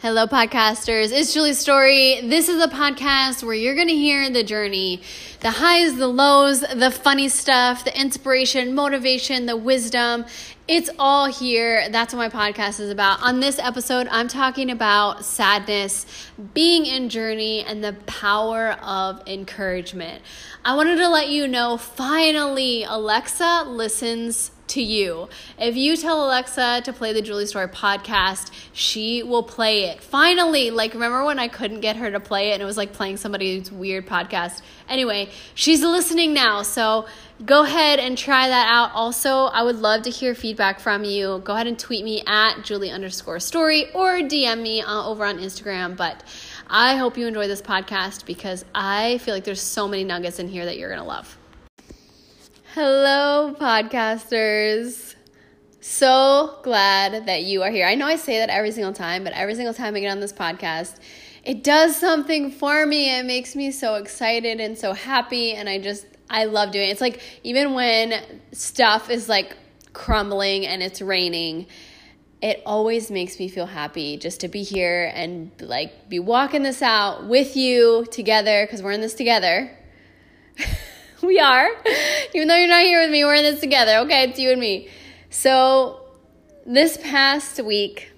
Hello, podcasters. It's Julie Story. This is a podcast where you're going to hear the journey the highs, the lows, the funny stuff, the inspiration, motivation, the wisdom. It's all here. That's what my podcast is about. On this episode, I'm talking about sadness, being in journey, and the power of encouragement. I wanted to let you know finally, Alexa listens to you. If you tell Alexa to play the Julie Story podcast, she will play it. Finally, like remember when I couldn't get her to play it and it was like playing somebody's weird podcast. Anyway, she's listening now. So go ahead and try that out. Also, I would love to hear feedback from you. Go ahead and tweet me at Julie underscore story or DM me uh, over on Instagram. But I hope you enjoy this podcast because I feel like there's so many nuggets in here that you're going to love. Hello, podcasters. So glad that you are here. I know I say that every single time, but every single time I get on this podcast, it does something for me. It makes me so excited and so happy. And I just, I love doing it. It's like even when stuff is like crumbling and it's raining, it always makes me feel happy just to be here and like be walking this out with you together because we're in this together. we are. Even though you're not here with me, we're in this together. Okay, it's you and me. So, this past week,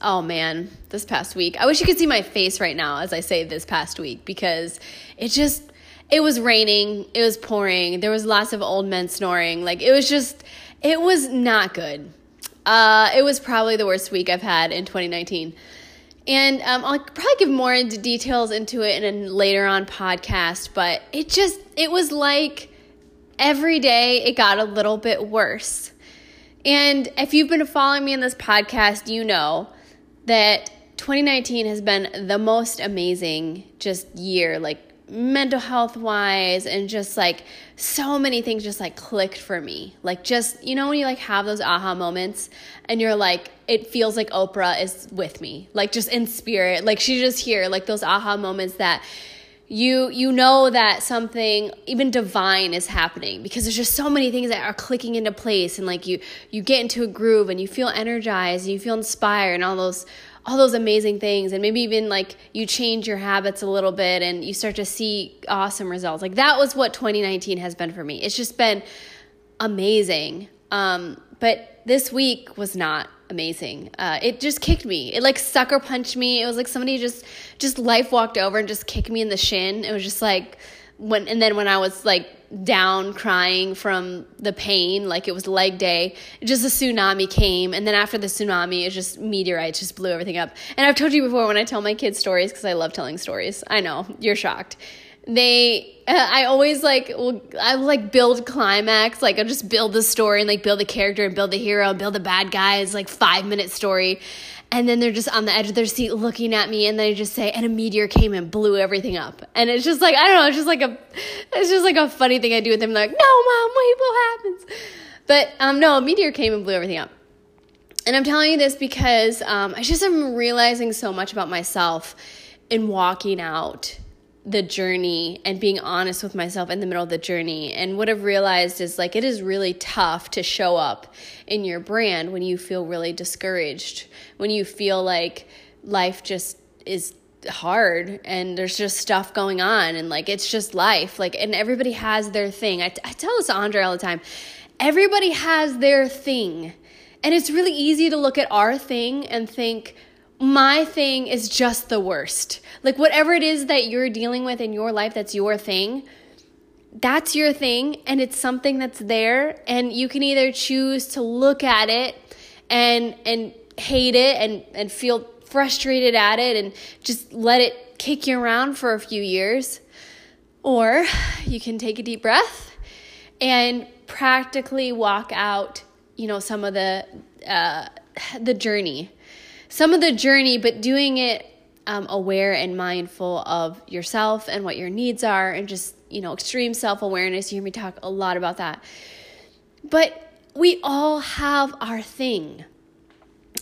oh man, this past week, I wish you could see my face right now as I say this past week because it just, it was raining, it was pouring, there was lots of old men snoring. Like, it was just, it was not good. Uh, it was probably the worst week I've had in 2019. And um, I'll probably give more into details into it in a later on podcast, but it just, it was like every day it got a little bit worse. And if you've been following me in this podcast, you know that 2019 has been the most amazing just year. Like mental health wise and just like so many things just like clicked for me. Like just you know when you like have those aha moments and you're like it feels like oprah is with me like just in spirit. Like she's just here. Like those aha moments that you you know that something even divine is happening because there's just so many things that are clicking into place and like you you get into a groove and you feel energized and you feel inspired and all those all those amazing things. And maybe even like you change your habits a little bit and you start to see awesome results. Like that was what 2019 has been for me. It's just been amazing. Um, but this week was not amazing. Uh, it just kicked me. It like sucker punched me. It was like somebody just just life walked over and just kicked me in the shin. It was just like when and then when i was like down crying from the pain like it was leg day just a tsunami came. And then after the tsunami it just meteorites just blew everything up. And i've told you before when i tell my kids stories because i love telling stories i know you're shocked. They uh, i always like will i like build climax like i'll just build the story and like build the character and build the hero and build the bad guys like five minute story and then they're just on the edge of their seat looking at me and they just say and a meteor came and blew everything up. And it's just like i don't know it's just like a it's just like a funny thing i do with them they're like no mom wait what happens? But um no a meteor came and blew everything up. And i'm telling you this because um, i just am realizing so much about myself in walking out the journey and being honest with myself in the middle of the journey. And what I've realized is like it is really tough to show up in your brand when you feel really discouraged, when you feel like life just is hard and there's just stuff going on and like it's just life. Like, and everybody has their thing. I, I tell this to Andre all the time everybody has their thing. And it's really easy to look at our thing and think, my thing is just the worst. Like, whatever it is that you're dealing with in your life that's your thing, that's your thing, and it's something that's there. And you can either choose to look at it and, and hate it and, and feel frustrated at it and just let it kick you around for a few years. Or you can take a deep breath and practically walk out, you know, some of the, uh, the journey some of the journey, but doing it um, aware and mindful of yourself and what your needs are, and just, you know, extreme self awareness. You hear me talk a lot about that. But we all have our thing.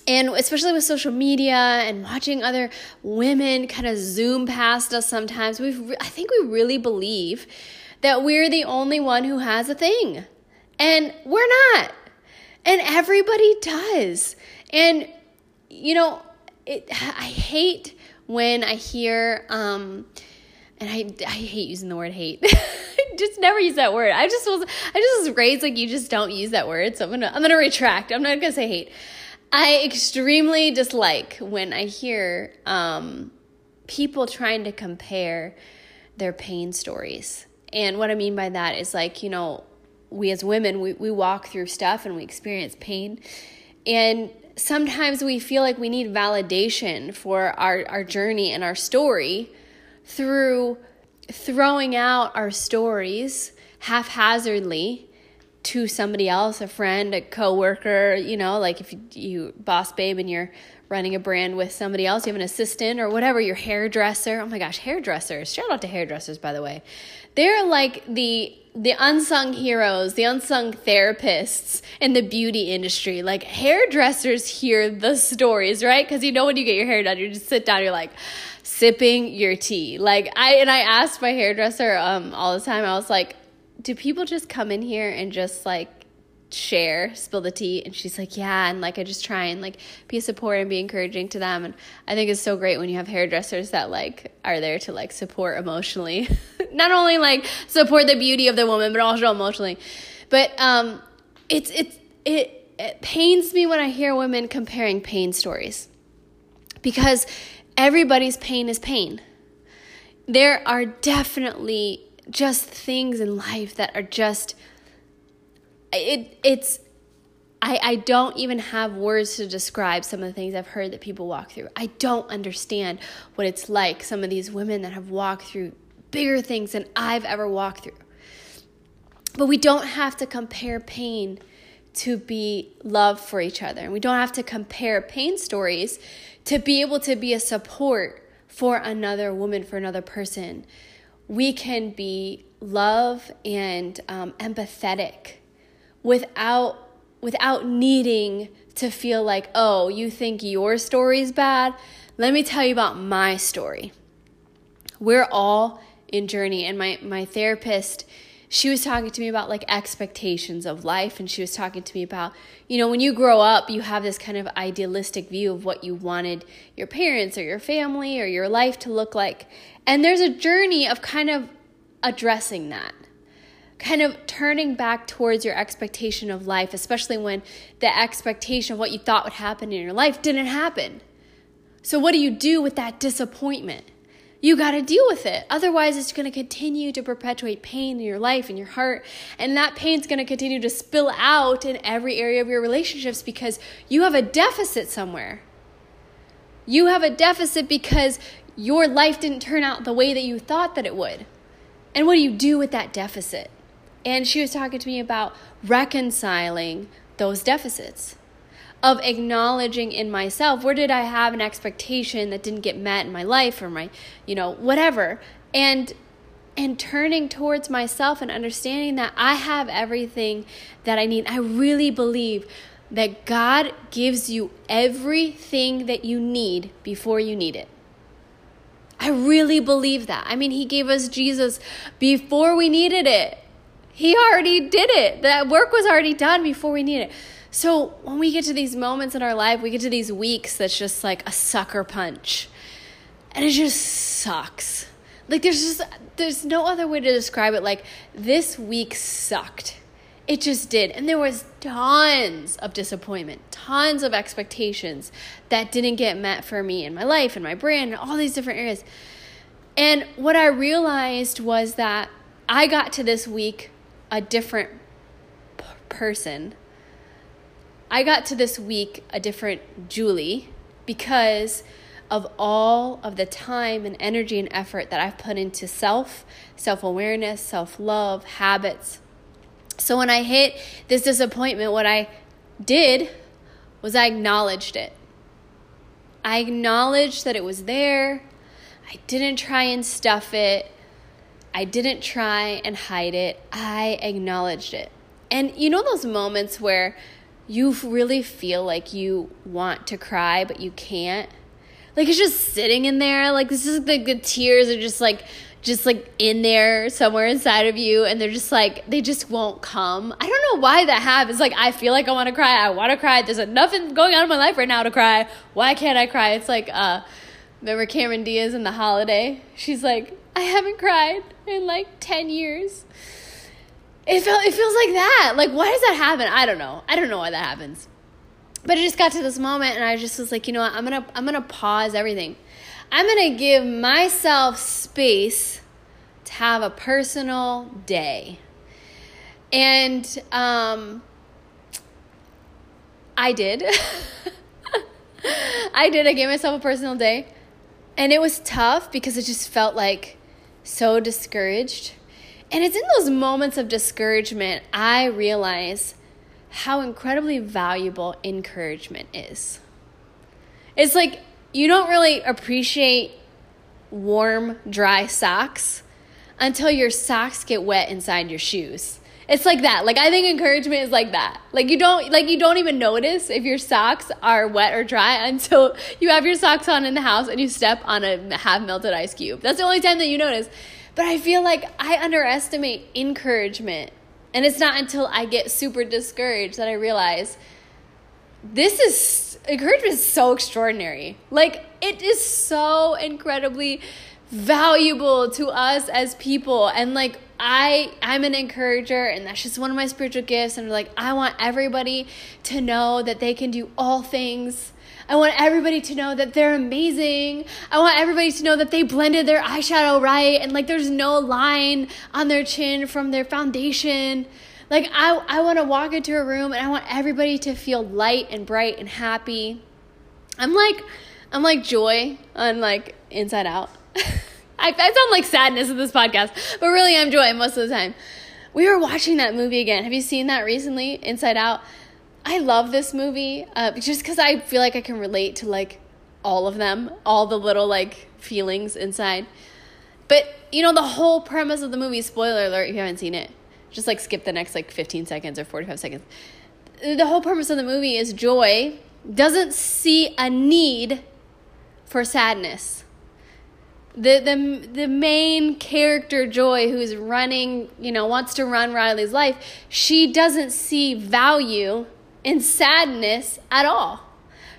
And especially with social media and watching other women kind of zoom past us sometimes, we I think we really believe that we're the only one who has a thing. And we're not. And everybody does. And you know, it I hate when I hear um and I, I hate using the word hate. just never use that word. I just was I just was raised like you just don't use that word. So I'm gonna I'm gonna retract. I'm not gonna say hate. I extremely dislike when I hear um, people trying to compare their pain stories. And what I mean by that is like, you know, we as women, we, we walk through stuff and we experience pain. And sometimes we feel like we need validation for our, our journey and our story through throwing out our stories haphazardly to somebody else, a friend, a coworker, you know, like if you, you boss babe and you're running a brand with somebody else, you have an assistant or whatever, your hairdresser. Oh my gosh, hairdressers. Shout out to hairdressers by the way. They're like the the unsung heroes, the unsung therapists in the beauty industry. Like hairdressers hear the stories, right? Cuz you know when you get your hair done, you just sit down, you're like sipping your tea. Like I and I asked my hairdresser um all the time. I was like, "Do people just come in here and just like share, spill the tea?" And she's like, "Yeah." And like I just try and like be a support and be encouraging to them. And I think it's so great when you have hairdressers that like are there to like support emotionally. Not only like support the beauty of the woman, but also emotionally. But um it's it's it, it pains me when I hear women comparing pain stories. Because everybody's pain is pain. There are definitely just things in life that are just it it's I, I don't even have words to describe some of the things I've heard that people walk through. I don't understand what it's like, some of these women that have walked through bigger things than I've ever walked through. But we don't have to compare pain to be love for each other. And we don't have to compare pain stories to be able to be a support for another woman, for another person. We can be love and um, empathetic without without needing to feel like, oh, you think your story's bad? Let me tell you about my story. We're all in journey, and my my therapist she was talking to me about like expectations of life and she was talking to me about you know when you grow up you have this kind of idealistic view of what you wanted your parents or your family or your life to look like and there's a journey of kind of addressing that kind of turning back towards your expectation of life especially when the expectation of what you thought would happen in your life didn't happen so what do you do with that disappointment you got to deal with it. Otherwise, it's going to continue to perpetuate pain in your life and your heart. And that pain's going to continue to spill out in every area of your relationships because you have a deficit somewhere. You have a deficit because your life didn't turn out the way that you thought that it would. And what do you do with that deficit? And she was talking to me about reconciling those deficits of acknowledging in myself where did I have an expectation that didn't get met in my life or my, you know, whatever. And and turning towards myself and understanding that I have everything that I need. I really believe that God gives you everything that you need before you need it. I really believe that. I mean, He gave us Jesus before we needed it. He already did it. That work was already done before we needed it. So when we get to these moments in our life, we get to these weeks that's just like a sucker punch. And it just sucks. Like there's just there's no other way to describe it like this week sucked. It just did. And there was tons of disappointment, tons of expectations that didn't get met for me in my life and my brand and all these different areas. And what I realized was that I got to this week a different p- person I got to this week a different Julie because of all of the time and energy and effort that I've put into self, self awareness, self love, habits. So when I hit this disappointment, what I did was I acknowledged it. I acknowledged that it was there. I didn't try and stuff it. I didn't try and hide it. I acknowledged it. And you know those moments where you really feel like you want to cry but you can't like it's just sitting in there like this is the, the tears are just like just like in there somewhere inside of you and they're just like they just won't come. I don't know why that happens. Like I feel like I want to cry. I want to cry. There's nothing going on in my life right now to cry. Why can't I cry? It's like uh remember Cameron Diaz in The Holiday? She's like, "I haven't cried in like 10 years." It felt it feels like that. Like why does that happen? I don't know. I don't know why that happens. But it just got to this moment and I just was like, "You know what? I'm going to I'm going to pause everything." I'm going to give myself space to have a personal day. And um, I did. I did. I gave myself a personal day. And it was tough because it just felt like so discouraged. And it's in those moments of discouragement I realize how incredibly valuable encouragement is. It's like you don't really appreciate warm, dry socks until your socks get wet inside your shoes. It's like that. Like I think encouragement is like that. Like you don't like you don't even notice if your socks are wet or dry until you have your socks on in the house and you step on a half melted ice cube. That's the only time that you notice. But I feel like I underestimate encouragement. And it's not until I get super discouraged that I realize this is encouragement is so extraordinary. Like it is so incredibly valuable to us as people and like I I'm an encourager and that's just one of my spiritual gifts and like I want everybody to know that they can do all things. I want everybody to know that they're amazing. I want everybody to know that they blended their eyeshadow right and like there's no line on their chin from their foundation. Like I I want to walk into a room and I want everybody to feel light and bright and happy. I'm like I'm like joy on like inside out. I, I sound like sadness in this podcast, but really I'm joy most of the time. We were watching that movie again. Have you seen that recently? Inside Out. I love this movie uh, just because I feel like I can relate to like all of them, all the little like feelings inside. But you know, the whole premise of the movie, spoiler alert if you haven't seen it, just like skip the next like 15 seconds or 45 seconds. The whole premise of the movie is Joy doesn't see a need for sadness the the the main character Joy who's running, you know, wants to run Riley's life, she doesn't see value in sadness at all.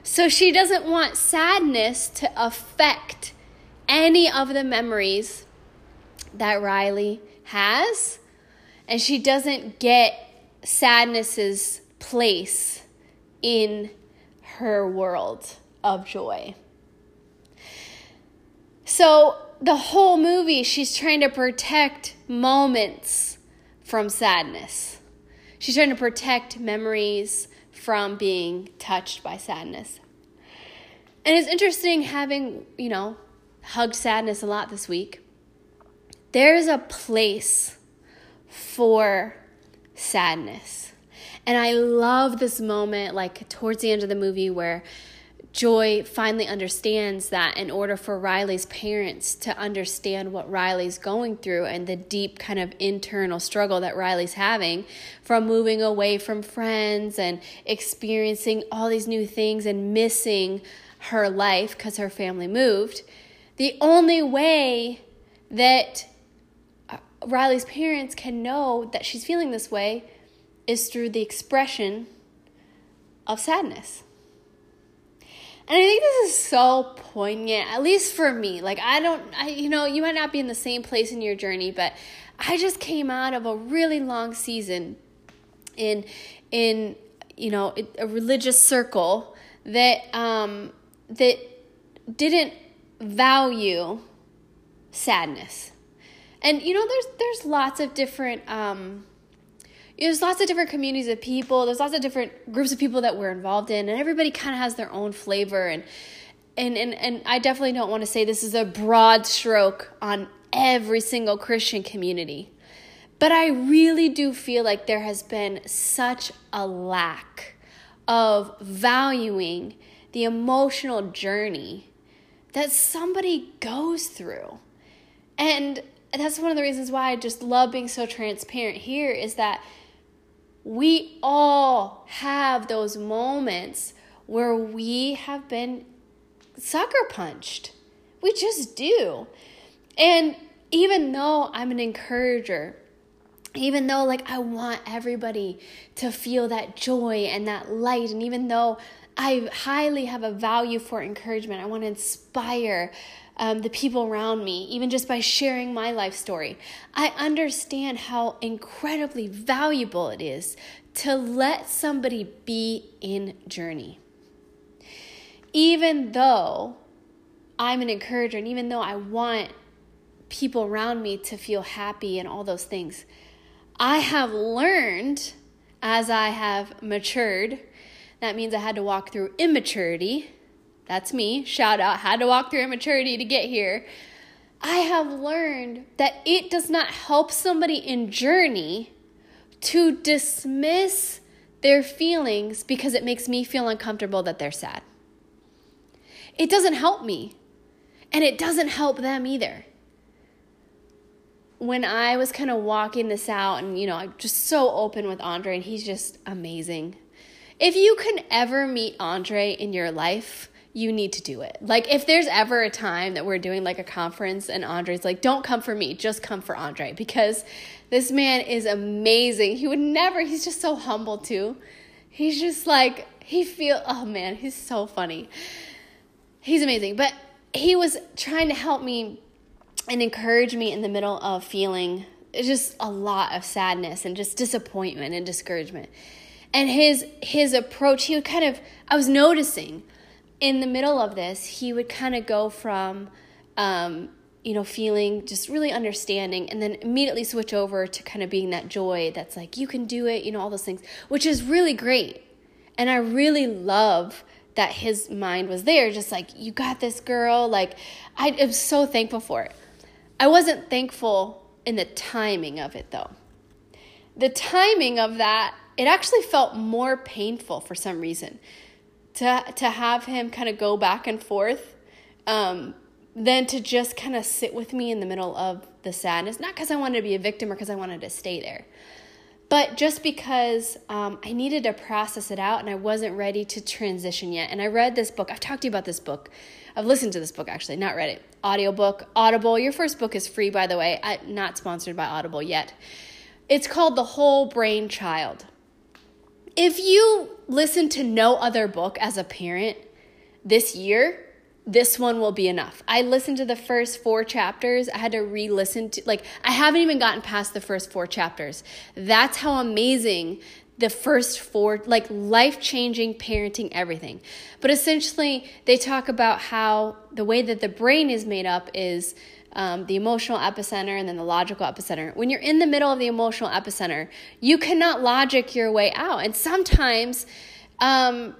So she doesn't want sadness to affect any of the memories that Riley has, and she doesn't get sadness's place in her world of joy. So the whole movie, she's trying to protect moments from sadness. She's trying to protect memories from being touched by sadness. And it's interesting having, you know, hugged sadness a lot this week. There's a place for sadness. And I love this moment, like towards the end of the movie, where Joy finally understands that in order for Riley's parents to understand what Riley's going through and the deep kind of internal struggle that Riley's having from moving away from friends and experiencing all these new things and missing her life because her family moved, the only way that uh, Riley's parents can know that she's feeling this way is through the expression of sadness. And I think this is so poignant, at least for me. Like, I don't, I, you know, you might not be in the same place in your journey, but I just came out of a really long season in, in, you know, a religious circle that, um, that didn't value sadness. And, you know, there's, there's lots of different, um, there's lots of different communities of people. There's lots of different groups of people that we're involved in and everybody kind of has their own flavor. And and and, and i definitely don't want to say this is a broad stroke on every single christian community but i really do feel like there has been such a lack of valuing the emotional journey that somebody goes through. And that's one of the reasons why I just love being so transparent here is that we all have those moments where we have been sucker punched. We just do. And even though I'm an encourager, even though like I want everybody to feel that joy and that light, and even though I highly have a value for encouragement, I want to inspire um, the people around me, even just by sharing my life story. I understand how incredibly valuable it is to let somebody be in journey. Even though I'm an encourager, and even though I want people around me to feel happy and all those things, I have learned as I have matured. That means I had to walk through immaturity that's me. Shout out. Had to walk through immaturity to get here. I have learned that it does not help somebody in journey to dismiss their feelings because it makes me feel uncomfortable that they're sad. It doesn't help me, and it doesn't help them either. When I was kind of walking this out, and you know, I'm just so open with Andre, and he's just amazing. If you can ever meet Andre in your life, you need to do it. Like if there's ever a time that we're doing like a conference and Andre's like, don't come for me, just come for Andre because this man is amazing. He would never, he's just so humble too. He's just like, he feel, oh man, he's so funny. He's amazing. But he was trying to help me and encourage me in the middle of feeling just a lot of sadness and just disappointment and discouragement. And his his approach, he would kind of I was noticing in the middle of this, he would kind of go from, um, you know, feeling just really understanding and then immediately switch over to kind of being that joy that's like, you can do it, you know, all those things, which is really great. And I really love that his mind was there, just like, you got this girl. Like, I am so thankful for it. I wasn't thankful in the timing of it though. The timing of that, it actually felt more painful for some reason to to have him kind of go back and forth um, than to just kind of sit with me in the middle of the sadness. Not because I wanted to be a victim or because I wanted to stay there, but just because um, I needed to process it out and I wasn't ready to transition yet. And I read this book. I've talked to you about this book. I've listened to this book actually, not read it. Audiobook, Audible. Your first book is free, by the way. I, not sponsored by Audible yet. It's called The Whole Brain Child if you listen to no other book as a parent this year, this one will be enough. I listened to the first four chapters. I had to re listen to, like, I haven't even gotten past the first four chapters. That's how amazing the first four, like, life changing parenting everything. But essentially, they talk about how the way that the brain is made up is um, the emotional epicenter and then the logical epicenter. When you're in the middle of the emotional epicenter, you cannot logic your way out. And sometimes, um,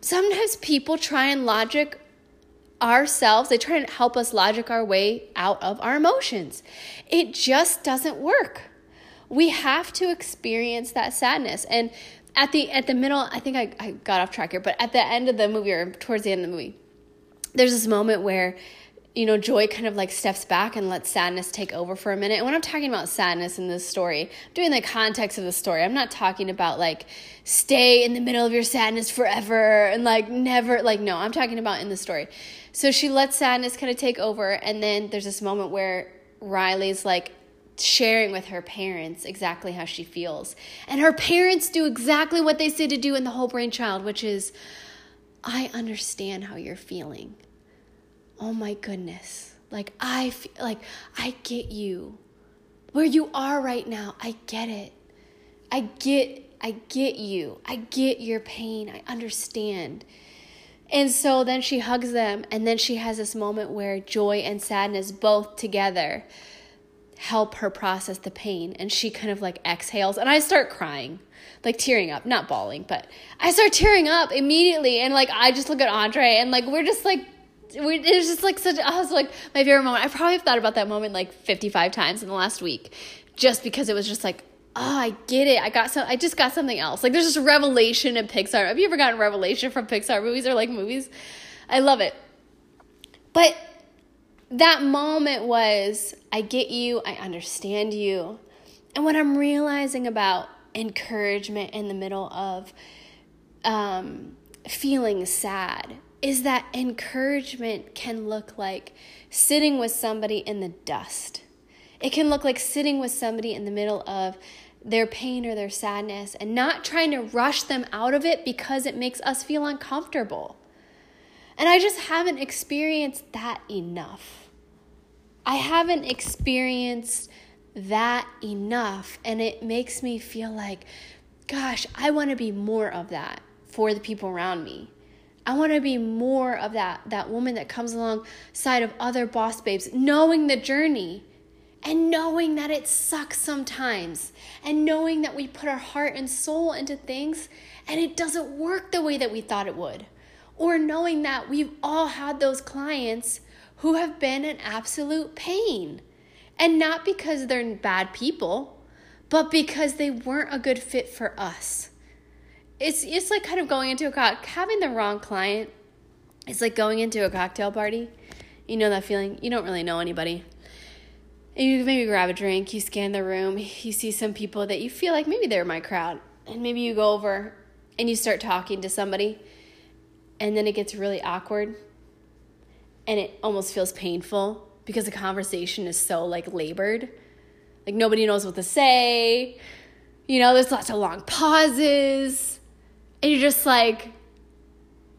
sometimes people try and logic ourselves, they try and help us logic our way out of our emotions. It just doesn't work. We have to experience that sadness. And at the at the middle, I think I, I got off track here, but at the end of the movie or towards the end of the movie, there's this moment where you know, joy kind of like steps back and lets sadness take over for a minute. And when I'm talking about sadness in this story, I'm doing the context of the story. I'm not talking about like stay in the middle of your sadness forever and like never, like, no, I'm talking about in the story. So she lets sadness kind of take over. And then there's this moment where Riley's like, sharing with her parents exactly how she feels. And her parents do exactly what they say to do in the whole brain child, which is, I understand how you're feeling oh my goodness, like I feel like I get you. Where you are right now, I get it. I get I get you. I get your pain. I understand. And so then she hugs them and then she has this moment where joy and sadness both together help her process the pain and she kind of like exhales and I start crying like tearing up, not bawling, but I start tearing up immediately. And like, I just look at Andre and like, we're just like we, it was just like such. I was like my favorite moment. I probably have thought about that moment like fifty five times in the last week, just because it was just like, oh, I get it. I got some. I just got something else. Like there's just revelation in Pixar. Have you ever gotten revelation from Pixar movies or like movies? I love it. But that moment was, I get you. I understand you. And what I'm realizing about encouragement in the middle of um, feeling sad is that encouragement can look like sitting with somebody in the dust It can look like sitting with somebody in the middle of their pain or their sadness and not trying to rush them out of it because it makes us feel uncomfortable. And I just haven't experienced that enough. I haven't experienced that enough. And it makes me feel like, gosh, I want to be more of that for the people around me. I want to be more of that that woman that comes alongside of other boss babes, knowing the journey and knowing that it sucks sometimes and knowing that we put our heart and soul into things and it doesn't work the way that we thought it would. Or knowing that we've all had those clients who have been an absolute pain. And not because they're bad people, but because they weren't a good fit for us. It's it's like kind of going into a co- having the wrong client. It's like going into a cocktail party. You know that feeling? You don't really know anybody and you maybe grab a drink, you scan the room, you see some people that you feel like maybe they're my crowd. And maybe you go over and you start talking to somebody, and then it gets really awkward and it almost feels painful because the conversation is so like labored. Like nobody knows what to say. You know, there's lots of long pauses. And you're just like,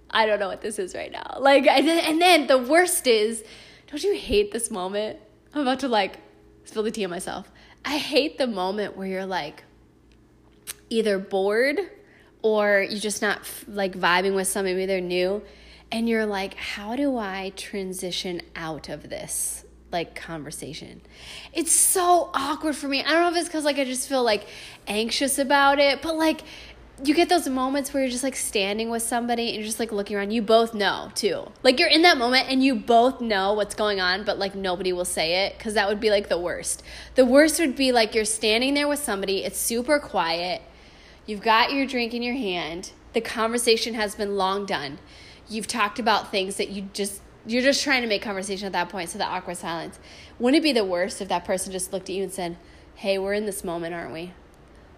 I don't know what this is right now. Like, and then, and then the worst is, don't you hate this moment? I'm about to like spill the tea on myself. I hate the moment where you're like either bored or you're just not like vibing with somebody, maybe they're new, and you're like, how do I transition out of this? like conversation. It's so awkward for me. I don't know if it's cuz like I just feel like anxious about it, but like you get those moments where you're just like standing with somebody and you're just like looking around. You both know too. Like you're in that moment and you both know what's going on, but like nobody will say it because that would be like the worst. The worst would be like you're standing there with somebody, it's super quiet, you've got your drink in your hand, the conversation has been long done. You've talked about things that you just you're just trying to make conversation at that point, so the awkward silence. Wouldn't it be the worst if that person just looked at you and said, Hey, we're in this moment, aren't we?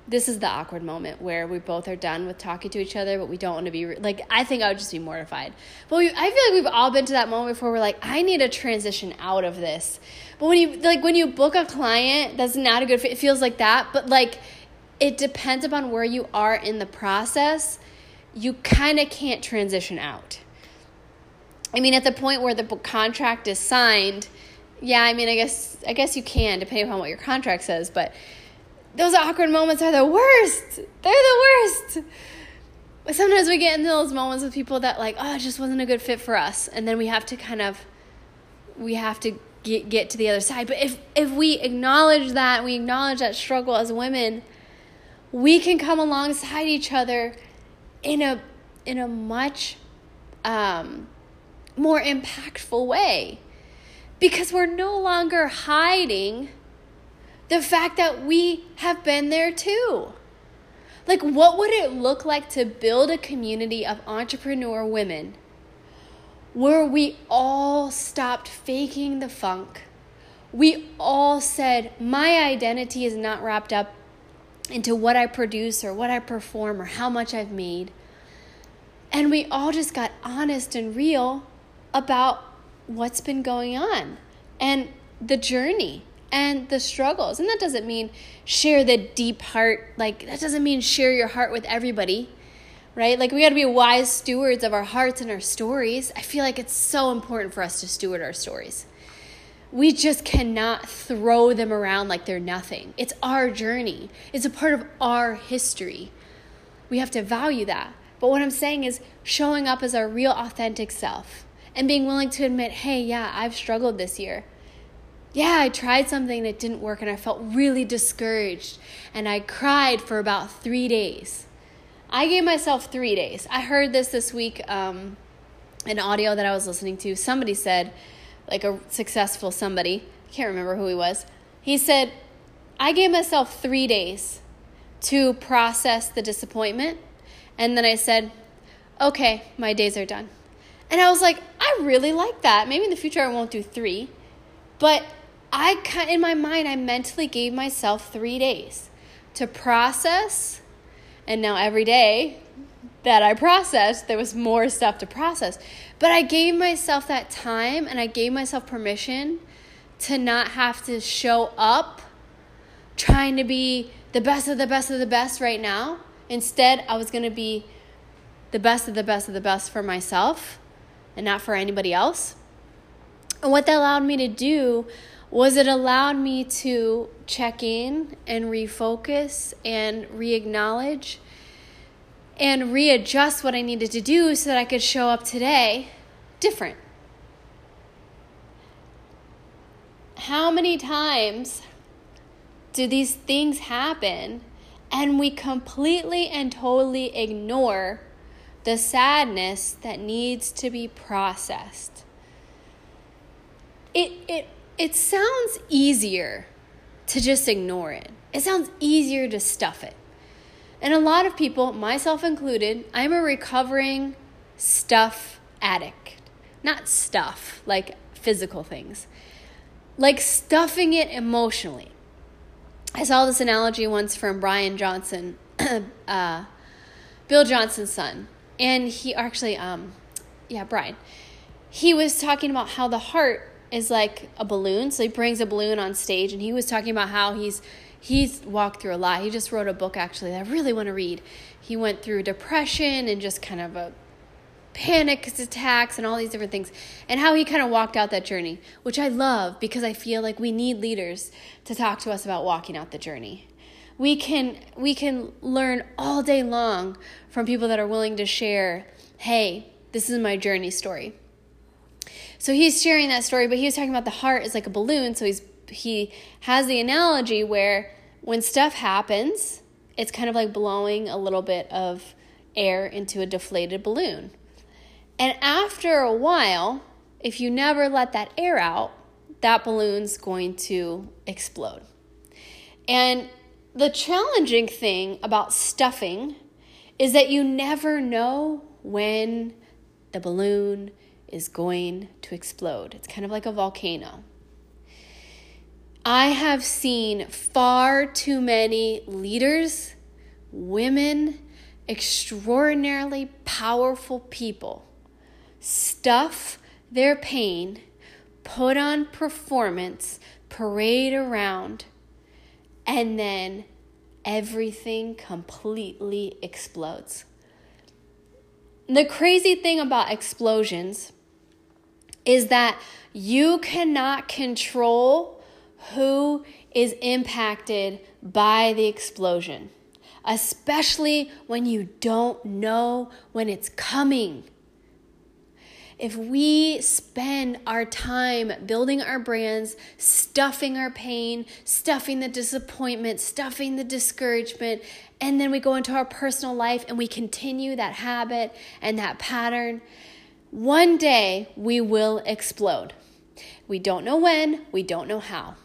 This is the awkward moment where we both are done with talking to each other, but we don't want to be re- like. I think I would just be mortified. But we, I feel like we've all been to that moment before. We're like, I need a transition out of this. But when you like when you book a client that's not a good fit, it feels like that. But like, it depends upon where you are in the process. You kind of can't transition out. I mean, at the point where the contract is signed, yeah. I mean, I guess I guess you can depending upon what your contract says, but those awkward moments are the worst. They're the worst. But sometimes we get into those moments with people that like, oh, it just wasn't a good fit for us, and then we have to kind of, we have to get get to the other side. But if if we acknowledge that, we acknowledge that struggle as women, we can come alongside each other in a in a much um, more impactful way because we're no longer hiding the fact that we have been there too. Like, what would it look like to build a community of entrepreneur women where we all stopped faking the funk? We all said, My identity is not wrapped up into what I produce or what I perform or how much I've made. And we all just got honest and real about what's been going on and the journey and the struggles. And that doesn't mean share the deep heart, like, that doesn't mean share your heart with everybody, right? Like, we got to be wise stewards of our hearts and our stories. I feel like it's so important for us to steward our stories. We just cannot throw them around like they're nothing. It's our journey, it's a part of our history. We have to value that. But what I'm saying is showing up as our real, authentic self and being willing to admit, hey, yeah, I've struggled this year yeah, I tried something it didn't work and I felt really discouraged and I cried for about three days. I gave myself three days. I heard this this week, um, an audio that I was listening to. Somebody said, like a successful somebody, I can't remember who he was. He said, I gave myself three days to process the disappointment. And then I said, okay, my days are done. And I was like, I really like that. Maybe in the future I won't do three. But I in my mind I mentally gave myself 3 days to process and now every day that I processed there was more stuff to process but I gave myself that time and I gave myself permission to not have to show up trying to be the best of the best of the best right now. Instead, I was going to be the best of the best of the best for myself and not for anybody else. And what that allowed me to do was it allowed me to check in and refocus and re-acknowledge and readjust what I needed to do so that I could show up today different. How many times do these things happen and we completely and totally ignore the sadness that needs to be processed? It, it, it sounds easier to just ignore it. It sounds easier to stuff it. And a lot of people, myself included, I'm a recovering stuff addict. Not stuff, like physical things, like stuffing it emotionally. I saw this analogy once from Brian Johnson, uh, Bill Johnson's son. And he actually, um, yeah, Brian. He was talking about how the heart is like a balloon. So he brings a balloon on stage, and he was talking about how he's he's walked through a lot. He just wrote a book actually that I really want to read. He went through depression and just kind of a panic attacks and all these different things and how he kind of walked out that journey, which I love because I feel like we need leaders to talk to us about walking out the journey. We can we can learn all day long from people that are willing to share, "Hey, this is my journey story." So he's sharing that story, but he was talking about the heart is like a balloon, so he's he has the analogy where when stuff happens, it's kind of like blowing a little bit of air into a deflated balloon. And after a while, if you never let that air out, that balloon's going to explode. And the challenging thing about stuffing is that you never know when the balloon is going to explode. It's kind of like a volcano. I have seen far too many leaders, women, extraordinarily powerful people stuff their pain, put on performance, parade around, and then everything completely explodes. The crazy thing about explosions is that you cannot control who is impacted by the explosion, especially when you don't know when it's coming. If we spend our time building our brands, stuffing our pain, stuffing the disappointment, stuffing the discouragement, and then we go into our personal life and we continue that habit and that pattern, one day we will explode. We don't know when, we don't know how.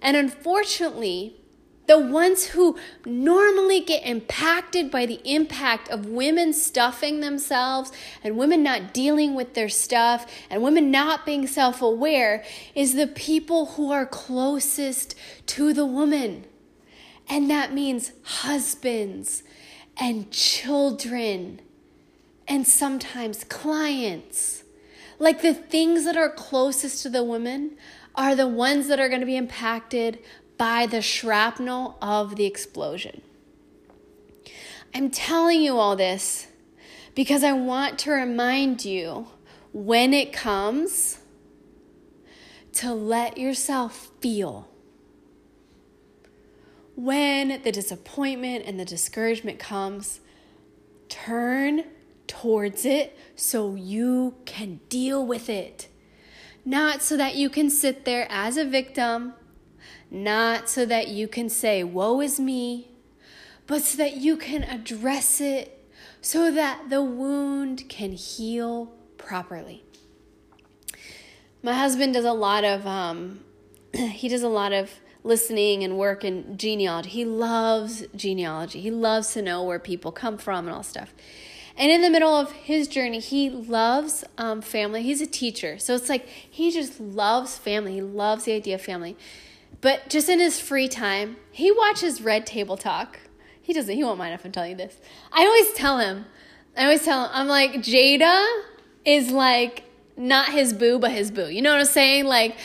And unfortunately, the ones who normally get impacted by the impact of women stuffing themselves and women not dealing with their stuff and women not being self aware is the people who are closest to the woman. And that means husbands and children and sometimes clients. Like the things that are closest to the woman are the ones that are going to be impacted by the shrapnel of the explosion. I'm telling you all this because I want to remind you when it comes to let yourself feel. When the disappointment and the discouragement comes, turn towards it so you can deal with it not so that you can sit there as a victim, not so that you can say, Woe is me, but so that you can address it so that the wound can heal properly. My husband does a lot of, um, he does a lot of listening and work in genealogy. He loves genealogy. He loves to know where people come from and all stuff. And in the middle of his journey, he loves um, family. He's a teacher. So it's like he just loves family. He loves the idea of family. But just in his free time, he watches Red Table Talk. He doesn't, he won't mind if I'm telling you this. I always tell him, I always tell him, I'm like, Jada is like not his boo, but his boo. You know what I'm saying? Like,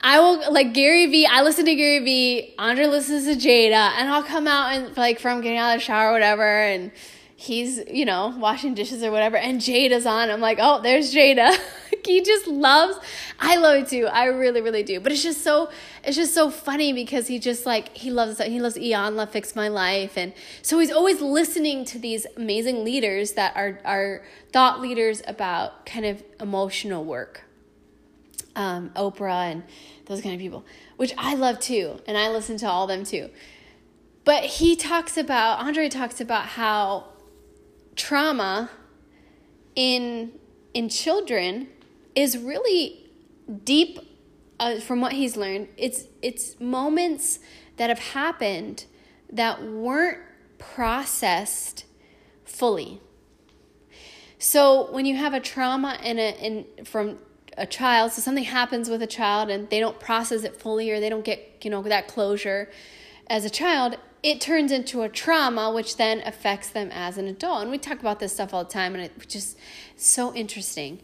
I will like Gary Vee. I listen to Gary Vee. Andre listens to Jada, and I'll come out and like from getting out of the shower or whatever, and he's you know washing dishes or whatever, and Jada's on. I'm like, oh, there's Jada. he just loves. I love it too. I really, really do. But it's just so it's just so funny because he just like he loves he loves Iyanla Fix My Life, and so he's always listening to these amazing leaders that are are thought leaders about kind of emotional work. Um, Oprah and those kind of people, which I love too, and I listen to all them too. But he talks about Andre talks about how trauma in in children is really deep uh, from what he's learned it's it's moments that have happened that weren't processed fully. So when you have a trauma in a in from a child so something happens with a child and they don't process it fully or they don't get you know that closure as a child it turns into a trauma which then affects them as an adult. And we talk about this stuff all the time and it's just so interesting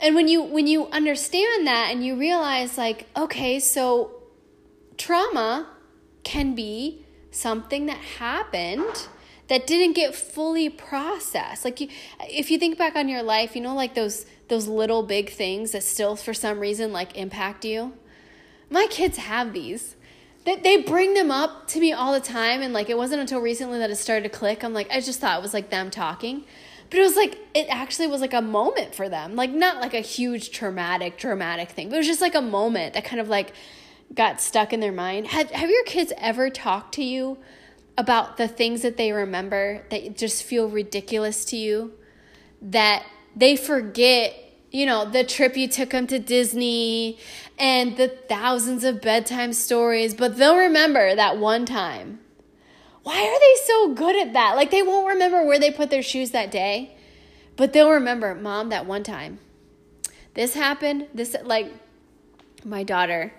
and when you when you understand that and you realize like okay so trauma can be something that happened that didn't get fully processed. Like you if you think back on your life you know like those those little big things that still for some reason like impact you? My kids have these. They, they bring them up to me all the time and like it wasn't until recently that it started to click. I'm like i just thought it was like them talking but it was like it actually was like a moment for them. Like not like a huge traumatic dramatic thing but it was just like a moment that kind of like got stuck in their mind. Have, have your kids ever talked to you about the things that they remember that just feel ridiculous to you? That they forget you know the trip you took them to disney and the thousands of bedtime stories but they'll remember that one time why are they so good at that? Like they won't remember where they put their shoes that day, but they'll remember, mom, that one time. This happened. This like my daughter.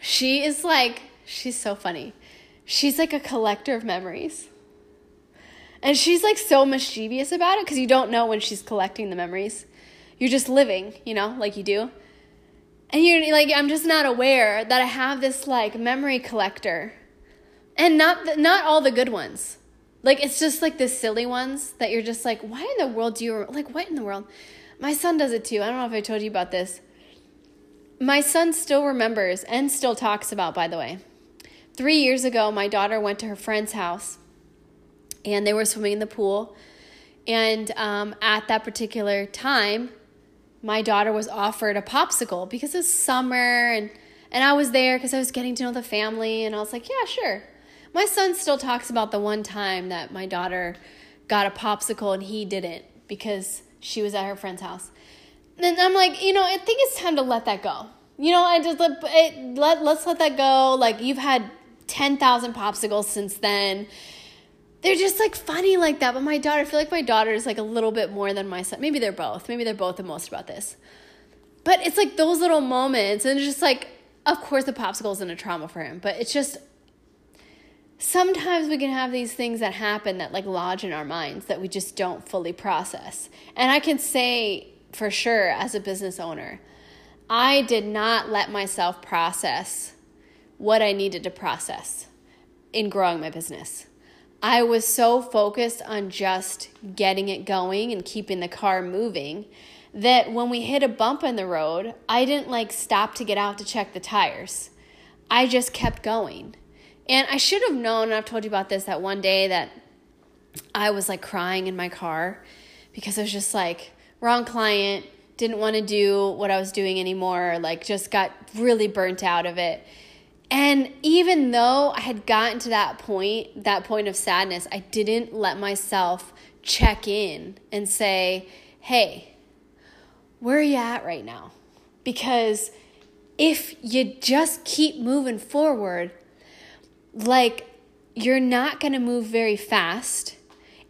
She is like she's so funny. She's like a collector of memories. And she's like so mischievous about it because you don't know when she's collecting the memories. You're just living, you know, like you do. And you're like, I'm just not aware that I have this like memory collector and not not all the good ones. Like it's just like the silly ones that you're just like, why in the world do you like what in the world? My son does it too. I don't know if I told you about this. My son still remembers and still talks about, by the way. Three years ago, my daughter went to her friend's house and they were swimming in the pool. And um, at that particular time, my daughter was offered a popsicle because it's summer and, and I was there because I was getting to know the family. And I was like, yeah, sure. My son still talks about the one time that my daughter got a popsicle and he didn't because she was at her friend's house. And I'm like, you know, I think it's time to let that go. You know, I just let, it, let let's let that go. Like you've had 10,000 popsicles since then. They're just like funny like that. But my daughter, I feel like my daughter is like a little bit more than my son. Maybe they're both. Maybe they're both the most about this. But it's like those little moments, and it's just like, of course, the popsicle isn't a trauma for him, but it's just sometimes we can have these things that happen that like lodge in our minds that we just don't fully process. And I can say for sure as a business owner, I did not let myself process what I needed to process in growing my business. I was so focused on just getting it going and keeping the car moving that when we hit a bump in the road, I didn't like stop to get out to check the tires. I just kept going. And I should have known, and I've told you about this, that one day that I was like crying in my car because I was just like, wrong client, didn't want to do what I was doing anymore, like just got really burnt out of it. And even though I had gotten to that point, that point of sadness, I didn't let myself check in and say, hey, where are you at right now? Because if you just keep moving forward, like you're not going to move very fast.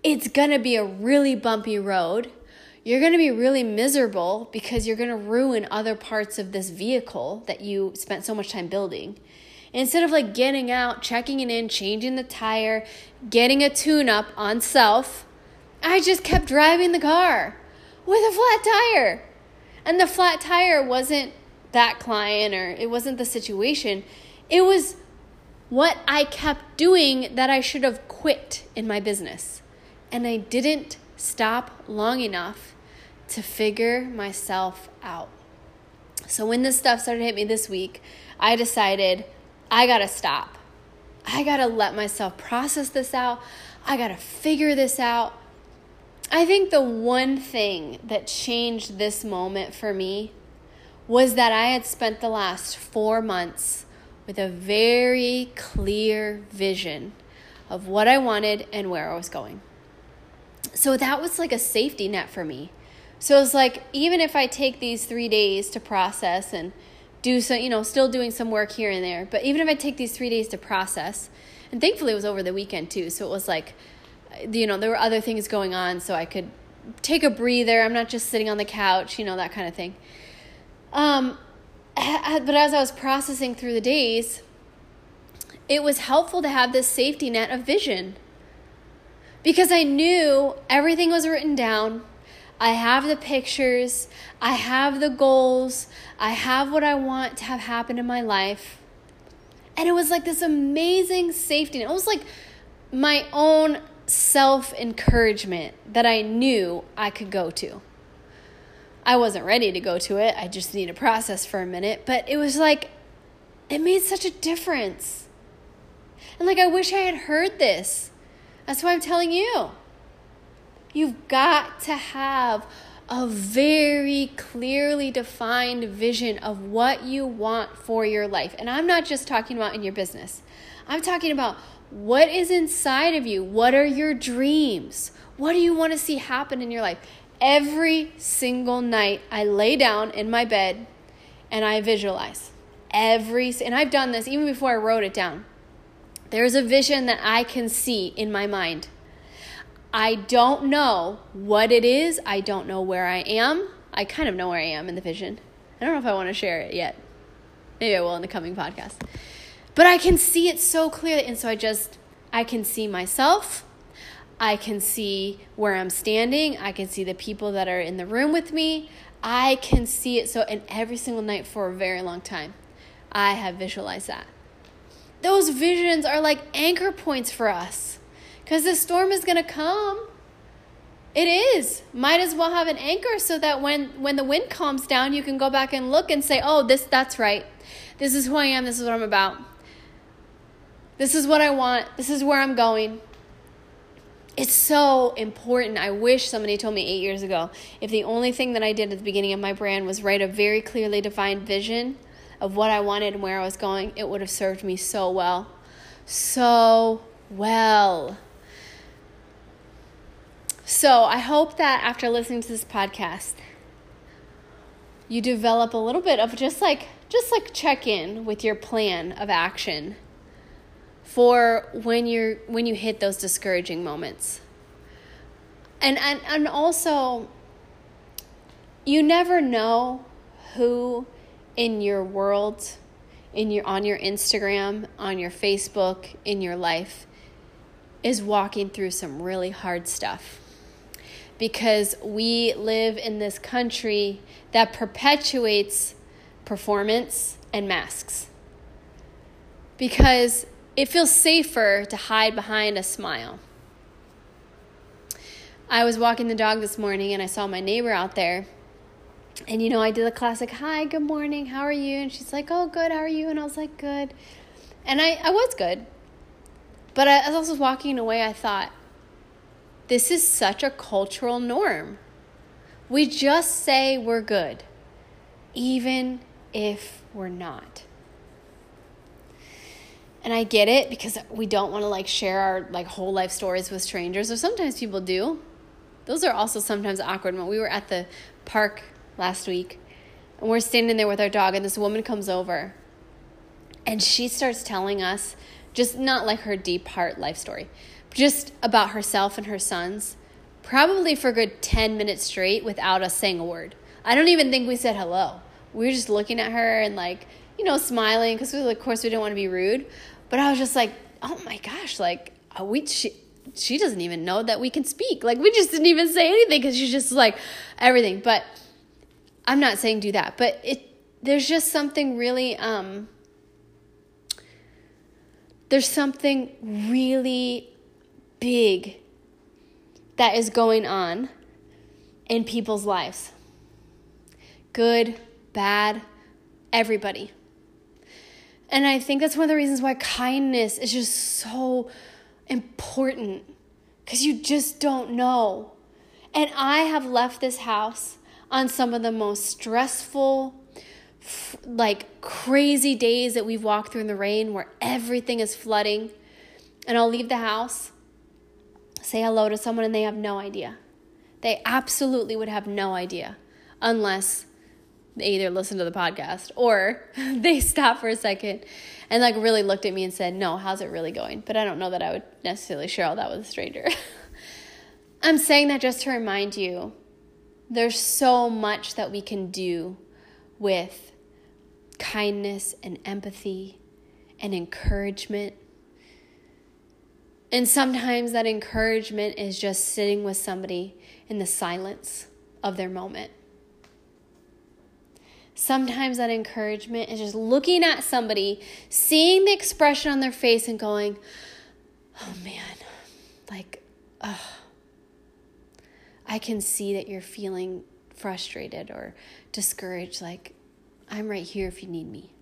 It's going to be a really bumpy road. You're going to be really miserable because you're going to ruin other parts of this vehicle that you spent so much time building. Instead of like getting out, checking it in, changing the tire, getting a tune up on self, I just kept driving the car with a flat tire. And the flat tire wasn't that client or it wasn't the situation. It was what I kept doing that I should have quit in my business. And I didn't stop long enough to figure myself out. So when this stuff started to hit me this week, I decided I gotta stop. I gotta let myself process this out. I gotta figure this out. I think the one thing that changed this moment for me was that I had spent the last four months with a very clear vision of what I wanted and where I was going. So that was like a safety net for me. So it was like, even if I take these three days to process and do some, you know, still doing some work here and there, but even if I take these three days to process, and thankfully it was over the weekend too, so it was like, you know, there were other things going on, so I could take a breather. I'm not just sitting on the couch, you know, that kind of thing. Um, but as I was processing through the days, it was helpful to have this safety net of vision because I knew everything was written down. I have the pictures, I have the goals, I have what I want to have happen in my life. And it was like this amazing safety net. It was like my own self encouragement that I knew I could go to. I wasn't ready to go to it. I just need to process for a minute. But it was like, it made such a difference. And like, I wish I had heard this. That's why I'm telling you. You've got to have a very clearly defined vision of what you want for your life. And I'm not just talking about in your business, I'm talking about what is inside of you. What are your dreams? What do you want to see happen in your life? Every single night, I lay down in my bed and I visualize. Every and I've done this even before I wrote it down. There's a vision that I can see in my mind. I don't know what it is. I don't know where I am. I kind of know where I am in the vision. I don't know if I want to share it yet. Maybe I will in the coming podcast. But I can see it so clearly. And so I just, I can see myself. I can see where I'm standing. I can see the people that are in the room with me. I can see it so, and every single night for a very long time, I have visualized that those visions are like anchor points for us because the storm is going to come. It is. Might as well have an anchor so that when when the wind calms down, you can go back and look and say, "Oh, this that's right. This is who I am. This is what I'm about. This is what I want. This is where I'm going." It's so important. I wish somebody told me 8 years ago if the only thing that I did at the beginning of my brand was write a very clearly defined vision of what I wanted and where I was going, it would have served me so well. So well. So I hope that after listening to this podcast, you develop a little bit of just like just like check in with your plan of action for when you're when you hit those discouraging moments. And and and also you never know who in your world, in your on your Instagram, on your Facebook, in your life is walking through some really hard stuff. Because we live in this country that perpetuates performance and masks. Because it feels safer to hide behind a smile. I was walking the dog this morning and I saw my neighbor out there and you know, I did the classic, hi, good morning, how are you? And she's like, oh, good, how are you? And I was like, good. And I, I was good. But I, as I was walking away, I thought, this is such a cultural norm. We just say we're good, even if we're not. And I get it because we don't want to like share our like whole life stories with strangers, or sometimes people do. Those are also sometimes awkward. When we were at the park last week. And we're standing there with our dog, and this woman comes over and she starts telling us just not like her deep heart life story, just about herself and her sons, probably for a good 10 minutes straight without us saying a word. I don't even think we said hello. We were just looking at her and, like, you know, smiling because, of course, we didn't want to be rude. But I was just like, oh my gosh, like, we, she, she doesn't even know that we can speak. Like, we just didn't even say anything because she's just like everything. But I'm not saying do that, but it there's just something really um there's something really big that is going on in people's lives. Good, bad, everybody. And I think that's one of the reasons why kindness is just so important because you just don't know. And I have left this house on some of the most stressful, like crazy days that we've walked through in the rain where everything is flooding. And I'll leave the house, say hello to someone, and they have no idea. They absolutely would have no idea unless they either listen to the podcast or they stop for a second and like really looked at me and said, No, how's it really going? But I don't know that I would necessarily share all that with a stranger. I'm saying that just to remind you there's so much that we can do with kindness and empathy and encouragement. And sometimes that encouragement is just sitting with somebody in the silence of their moment. Sometimes that encouragement is just looking at somebody, seeing the expression on their face, and going, oh man, like, oh, I can see that you're feeling frustrated or discouraged. Like, I'm right here if you need me.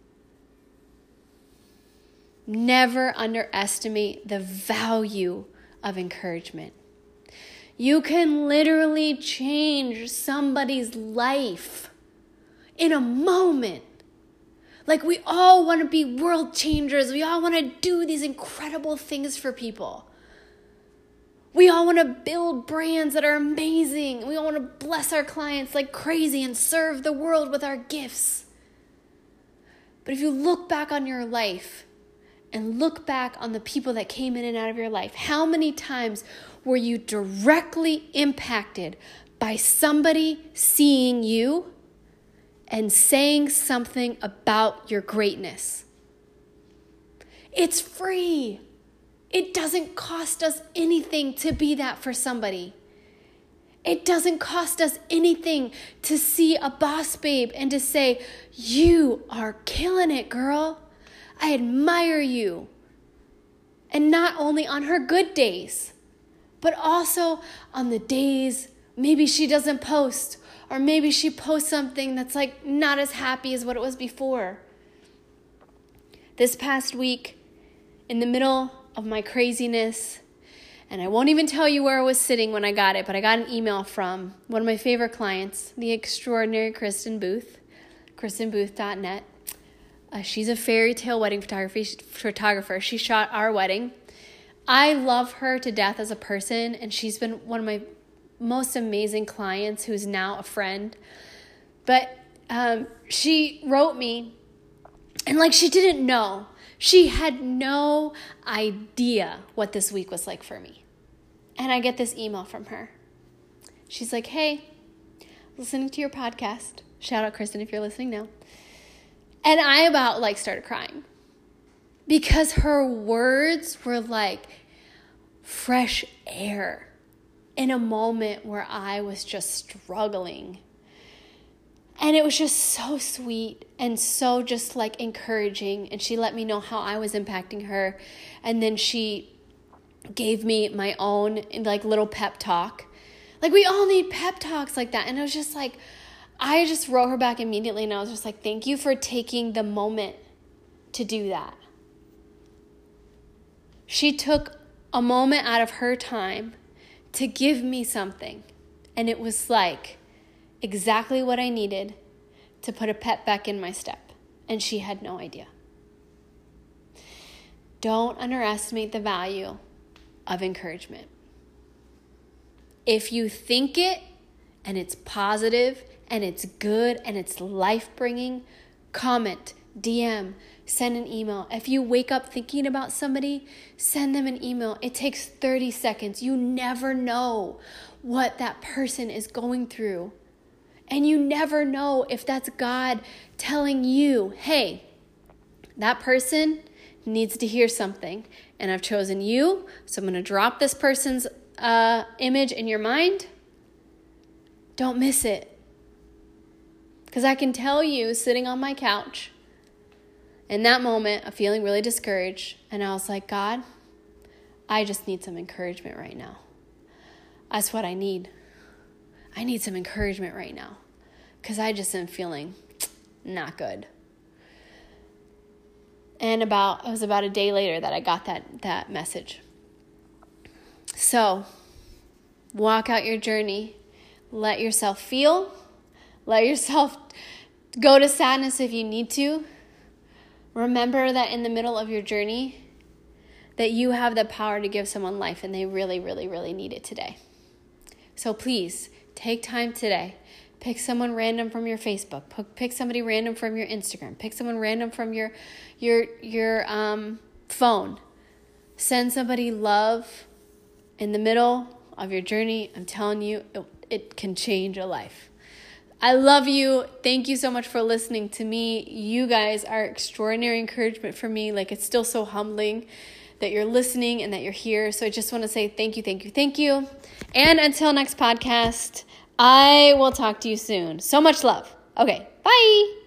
Never underestimate the value of encouragement. You can literally change somebody's life in a moment. Like, we all want to be world changers. We all want to do these incredible things for people. We all want to build brands that are amazing. We all want to bless our clients like crazy and serve the world with our gifts. But if you look back on your life and look back on the people that came in and out of your life, how many times were you directly impacted by somebody seeing you and saying something about your greatness. It's free. It doesn't cost us anything to be that for somebody. It doesn't cost us anything to see a boss babe and to say, You are killing it, girl. I admire you. And not only on her good days, but also on the days maybe she doesn't post or maybe she posts something that's like not as happy as what it was before. This past week, in the middle of my craziness, and I won't even tell you where I was sitting when I got it, but I got an email from one of my favorite clients, the extraordinary Kristen Booth, kristenbooth.net. Uh, she's a fairy tale wedding photography photographer. She shot our wedding. I love her to death as a person, and she's been one of my most amazing clients who's now a friend. But um, she wrote me, and like she didn't know. She had no idea what this week was like for me. And I get this email from her. She's like, hey, listening to your podcast. Shout out, Kristen, if you're listening now. And I about like started crying because her words were like fresh air in a moment where I was just struggling. And it was just so sweet and so just like encouraging. And she let me know how I was impacting her. And then she gave me my own like little pep talk. Like we all need pep talks like that. And it was just like, I just wrote her back immediately and I was just like, thank you for taking the moment to do that. She took a moment out of her time to give me something. And it was like exactly what I needed to put a pet back in my step. And she had no idea. Don't underestimate the value of encouragement. If you think it and it's positive and it's good and it's life bringing, comment, DM, send an email. If you wake up thinking about somebody, send them an email. It takes 30 seconds. You never know what that person is going through. And you never know if that's God telling you, hey, that person needs to hear something. And I've chosen you, so I'm going to drop this person's uh, image in your mind. Don't miss it. Because I can tell you, sitting on my couch, in that moment of feeling really discouraged, and I was like, God, I just need some encouragement right now. That's what I need. I need some encouragement right now because I just am feeling not good. And about it was about a day later that I got that that message. So, walk out your journey. Let yourself feel. Let yourself go to sadness if you need to. Remember that in the middle of your journey that you have the power to give someone life and they really really really need it today. So please take time today Pick someone random from your Facebook. Pick somebody random from your Instagram. Pick someone random from your your your um, phone. Send somebody love in the middle of your journey. I'm telling you, it, it can change a life. I love you. Thank you so much for listening to me. You guys are extraordinary encouragement for me. Like it's still so humbling that you're listening and that you're here. So I just want to say thank you, thank you, thank you. And until next podcast, I will talk to you soon. So much love. Okay, bye.